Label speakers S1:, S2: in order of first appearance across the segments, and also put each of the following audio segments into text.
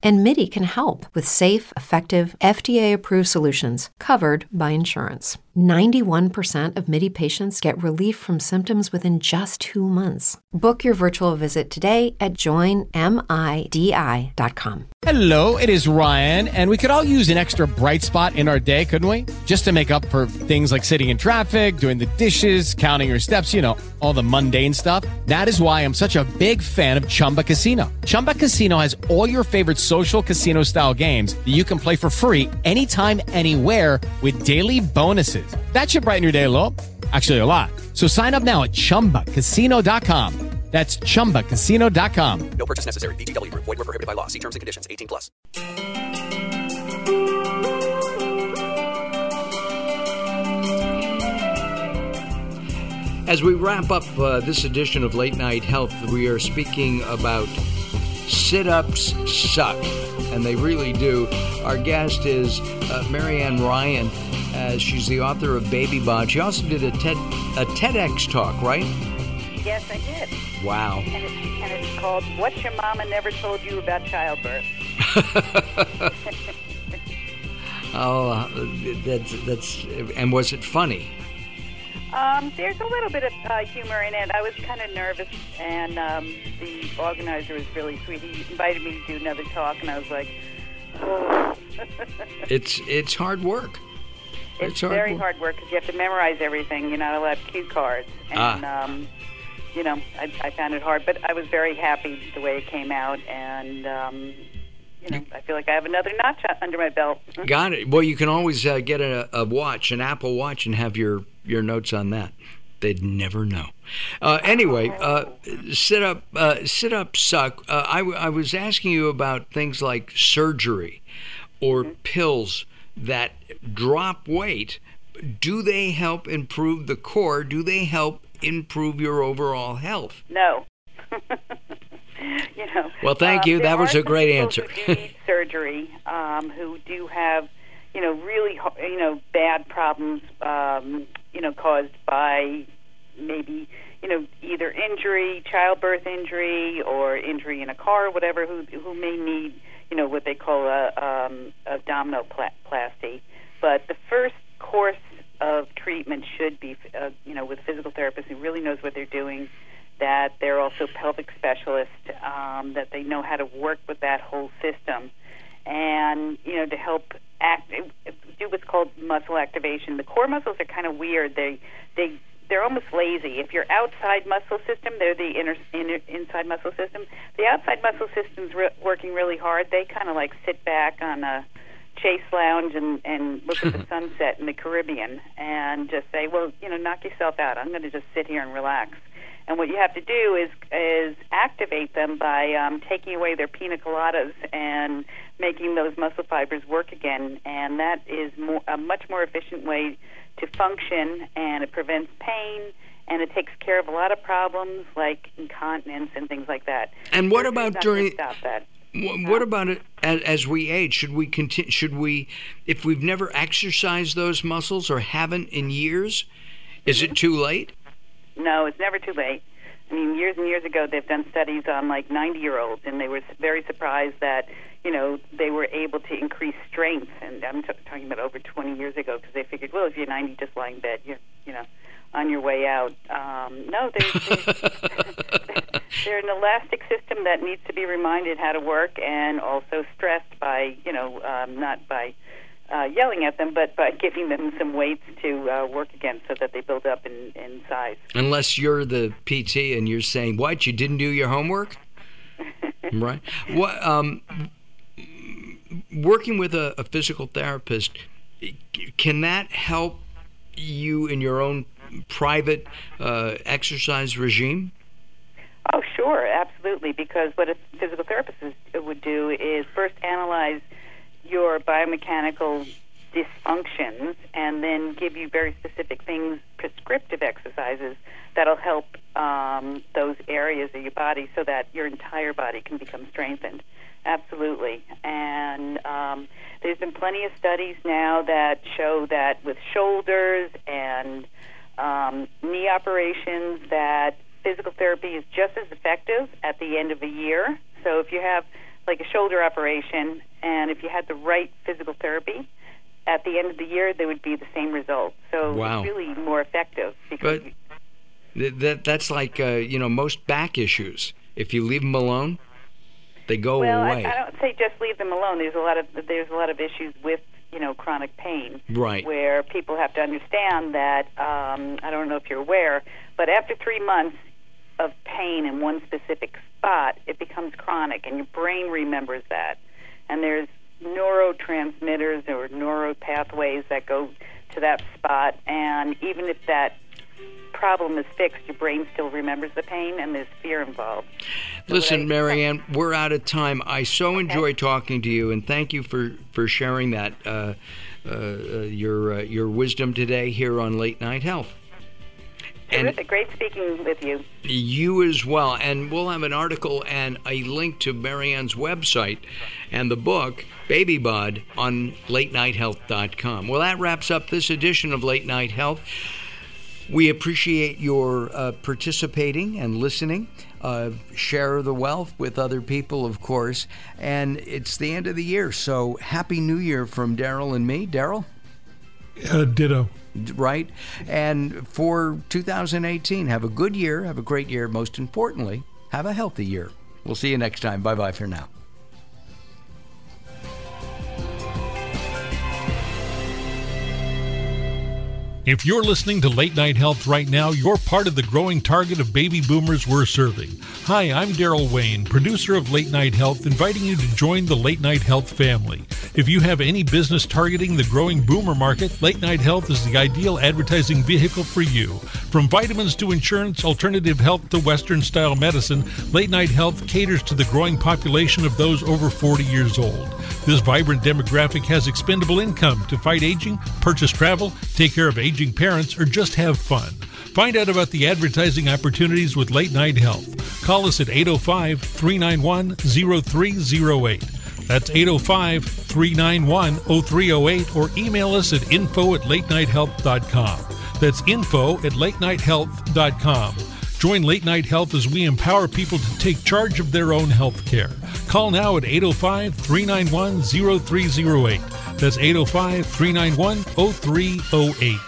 S1: And MIDI can help with safe, effective, FDA approved solutions covered by insurance. 91% of MIDI patients get relief from symptoms within just two months. Book your virtual visit today at joinmidi.com.
S2: Hello, it is Ryan, and we could all use an extra bright spot in our day, couldn't we? Just to make up for things like sitting in traffic, doing the dishes, counting your steps, you know, all the mundane stuff. That is why I'm such a big fan of Chumba Casino. Chumba Casino has all your favorite social casino style games that you can play for free anytime, anywhere with daily bonuses. That should brighten your day a little. Actually, a lot. So sign up now at chumbacasino.com. That's chumbacasino.com.
S3: No purchase necessary. VGW Group. Void were prohibited by law. See terms and conditions. 18 plus.
S4: As we wrap up uh, this edition of Late Night Health, we are speaking about sit ups suck, and they really do. Our guest is uh, Marianne Ryan. Uh, she's the author of Baby Bod. She also did a TED a TEDx talk, right?
S5: Yes, I did.
S4: Wow.
S5: And it's, and it's called What Your Mama Never Told You About Childbirth.
S4: Oh, uh, that's that's. And was it funny?
S5: Um, there's a little bit of uh, humor in it. I was kind of nervous, and um, the organizer was really sweet. He invited me to do another talk, and I was like, oh.
S4: It's it's hard work.
S5: it's
S4: hard
S5: very
S4: work.
S5: hard work because you have to memorize everything. You're not allowed cue cards. And,
S4: Ah.
S5: um, you know, I, I found it hard, but I was very happy the way it came out, and, um, you know, I feel like I have another notch under my belt.
S4: Got it. Well, you can always uh, get a, a watch, an Apple Watch, and have your your notes on that. They'd never know. Uh, anyway, uh, sit up, uh, sit up, suck. Uh, I, w- I was asking you about things like surgery or pills that drop weight. Do they help improve the core? Do they help improve your overall health?
S5: No. you know.
S4: Well, thank
S5: um,
S4: you.
S5: there
S4: That was a great answer.
S5: Who need surgery, um, who do have, you know, really, you know, bad problems, um, you know, caused by maybe, you know, either injury, childbirth injury, or injury in a car, or whatever. Who who may need, you know, what they call a um, abdominoplasty. But the first course of treatment should be, uh, you know, with a physical therapist who really knows what they're doing that they're also pelvic specialists, um, that they know how to work with that whole system, and you know to help act do what's called muscle activation. The core muscles are kind of weird. They they they're almost lazy. If your outside muscle system, they're the inner, inner inside muscle system. The outside muscle system's re- working really hard. They kind of like sit back on a chase lounge and and look at the sunset in the Caribbean and just say, well, you know, knock yourself out. I'm going to just sit here and relax. And what you have to do is is activate them by um, taking away their pina coladas and making those muscle fibers work again. And that is more, a much more efficient way to function, and it prevents pain, and it takes care of a lot of problems like incontinence and things like that.
S4: And what
S5: Surgery's
S4: about during-
S5: stop that?
S4: What about it as, as we age? Should we continue? Should we, if we've never exercised those muscles or haven't in years, is it too late?
S5: No, it's never too late. I mean, years and years ago, they've done studies on like 90 year olds, and they were very surprised that, you know, they were able to increase strength. And I'm t- talking about over 20 years ago because they figured, well, if you're 90, just lie in bed, you're, you know, on your way out. Um, no, they're, they're, they're an elastic system that needs to be reminded how to work and also stressed by, you know, um, not by uh, yelling at them, but by giving them some weights to uh, work against so that they build up in, in size.
S4: Unless you're the PT and you're saying, "What? You didn't do your homework?" right? What? Um, working with a, a physical therapist can that help you in your own private uh, exercise regime?
S5: Oh, sure, absolutely. Because what a physical therapist is, would do is first analyze biomechanical dysfunctions and then give you very specific things, prescriptive exercises that'll help um, those areas of your body so that your entire body can become strengthened. Absolutely. And um, there's been plenty of studies now that show that with shoulders and um, knee operations that physical therapy is just as effective at the end of a year. So if you have like a shoulder operation and if you had the right physical therapy, at the end of the year they would be the same result. So
S4: Wow.
S5: it's really more effective because
S4: But th- that that's like uh, you know most back issues. If you leave them alone, they go
S5: well, I,
S4: away.
S5: I don't say just leave them alone. There's a lot of there's a lot of issues with you know chronic pain,
S4: Right.
S5: Where people have to understand that um, I don't know if you're aware, but after three months of pain in one specific spot, it becomes chronic, and your brain remembers that. And there's neurotransmitters or neuro pathways that go to that spot, and even if that problem is fixed, your brain still remembers the pain, and there's fear involved. So
S4: Listen,
S5: what I-
S4: Marianne, we're out of time. I so enjoy talking to you, and thank you for for sharing that uh, uh, uh, your uh, your wisdom today here on Late Night Health. And
S5: Terrific. Great speaking with you.
S4: you as well. And we'll have an article and a link to Marianne's website and the book, Baby Bod, on latenighthealth.com. Well, that wraps up this edition of Late Night Health. We appreciate your uh, participating and listening. Uh, share the wealth with other people, of course. And it's the end of the year, so Happy New Year from Daryl and me. Daryl?
S6: Uh, ditto.
S4: Right? And for 2018, have a good year, have a great year. Most importantly, have a healthy year. We'll see you next time. Bye bye for now.
S6: If you're listening to Late Night Health right now, you're part of the growing target of baby boomers we're serving. Hi, I'm Daryl Wayne, producer of Late Night Health, inviting you to join the Late Night Health family. If you have any business targeting the growing boomer market, Late Night Health is the ideal advertising vehicle for you. From vitamins to insurance, alternative health to Western style medicine, Late Night Health caters to the growing population of those over 40 years old. This vibrant demographic has expendable income to fight aging, purchase travel, take care of aging parents, or just have fun. Find out about the advertising opportunities with Late Night Health. Call us at 805 391 0308. That's 805 391 0308 or email us at info at latenighthealth.com. That's info at latenighthealth.com. Join Late Night Health as we empower people to take charge of their own health care. Call now at 805 391 0308. That's 805 391 0308.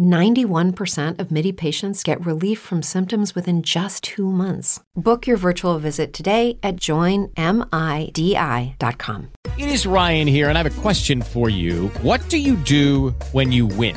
S1: 91% of MIDI patients get relief from symptoms within just two months. Book your virtual visit today at joinmidi.com.
S2: It is Ryan here, and I have a question for you. What do you do when you win?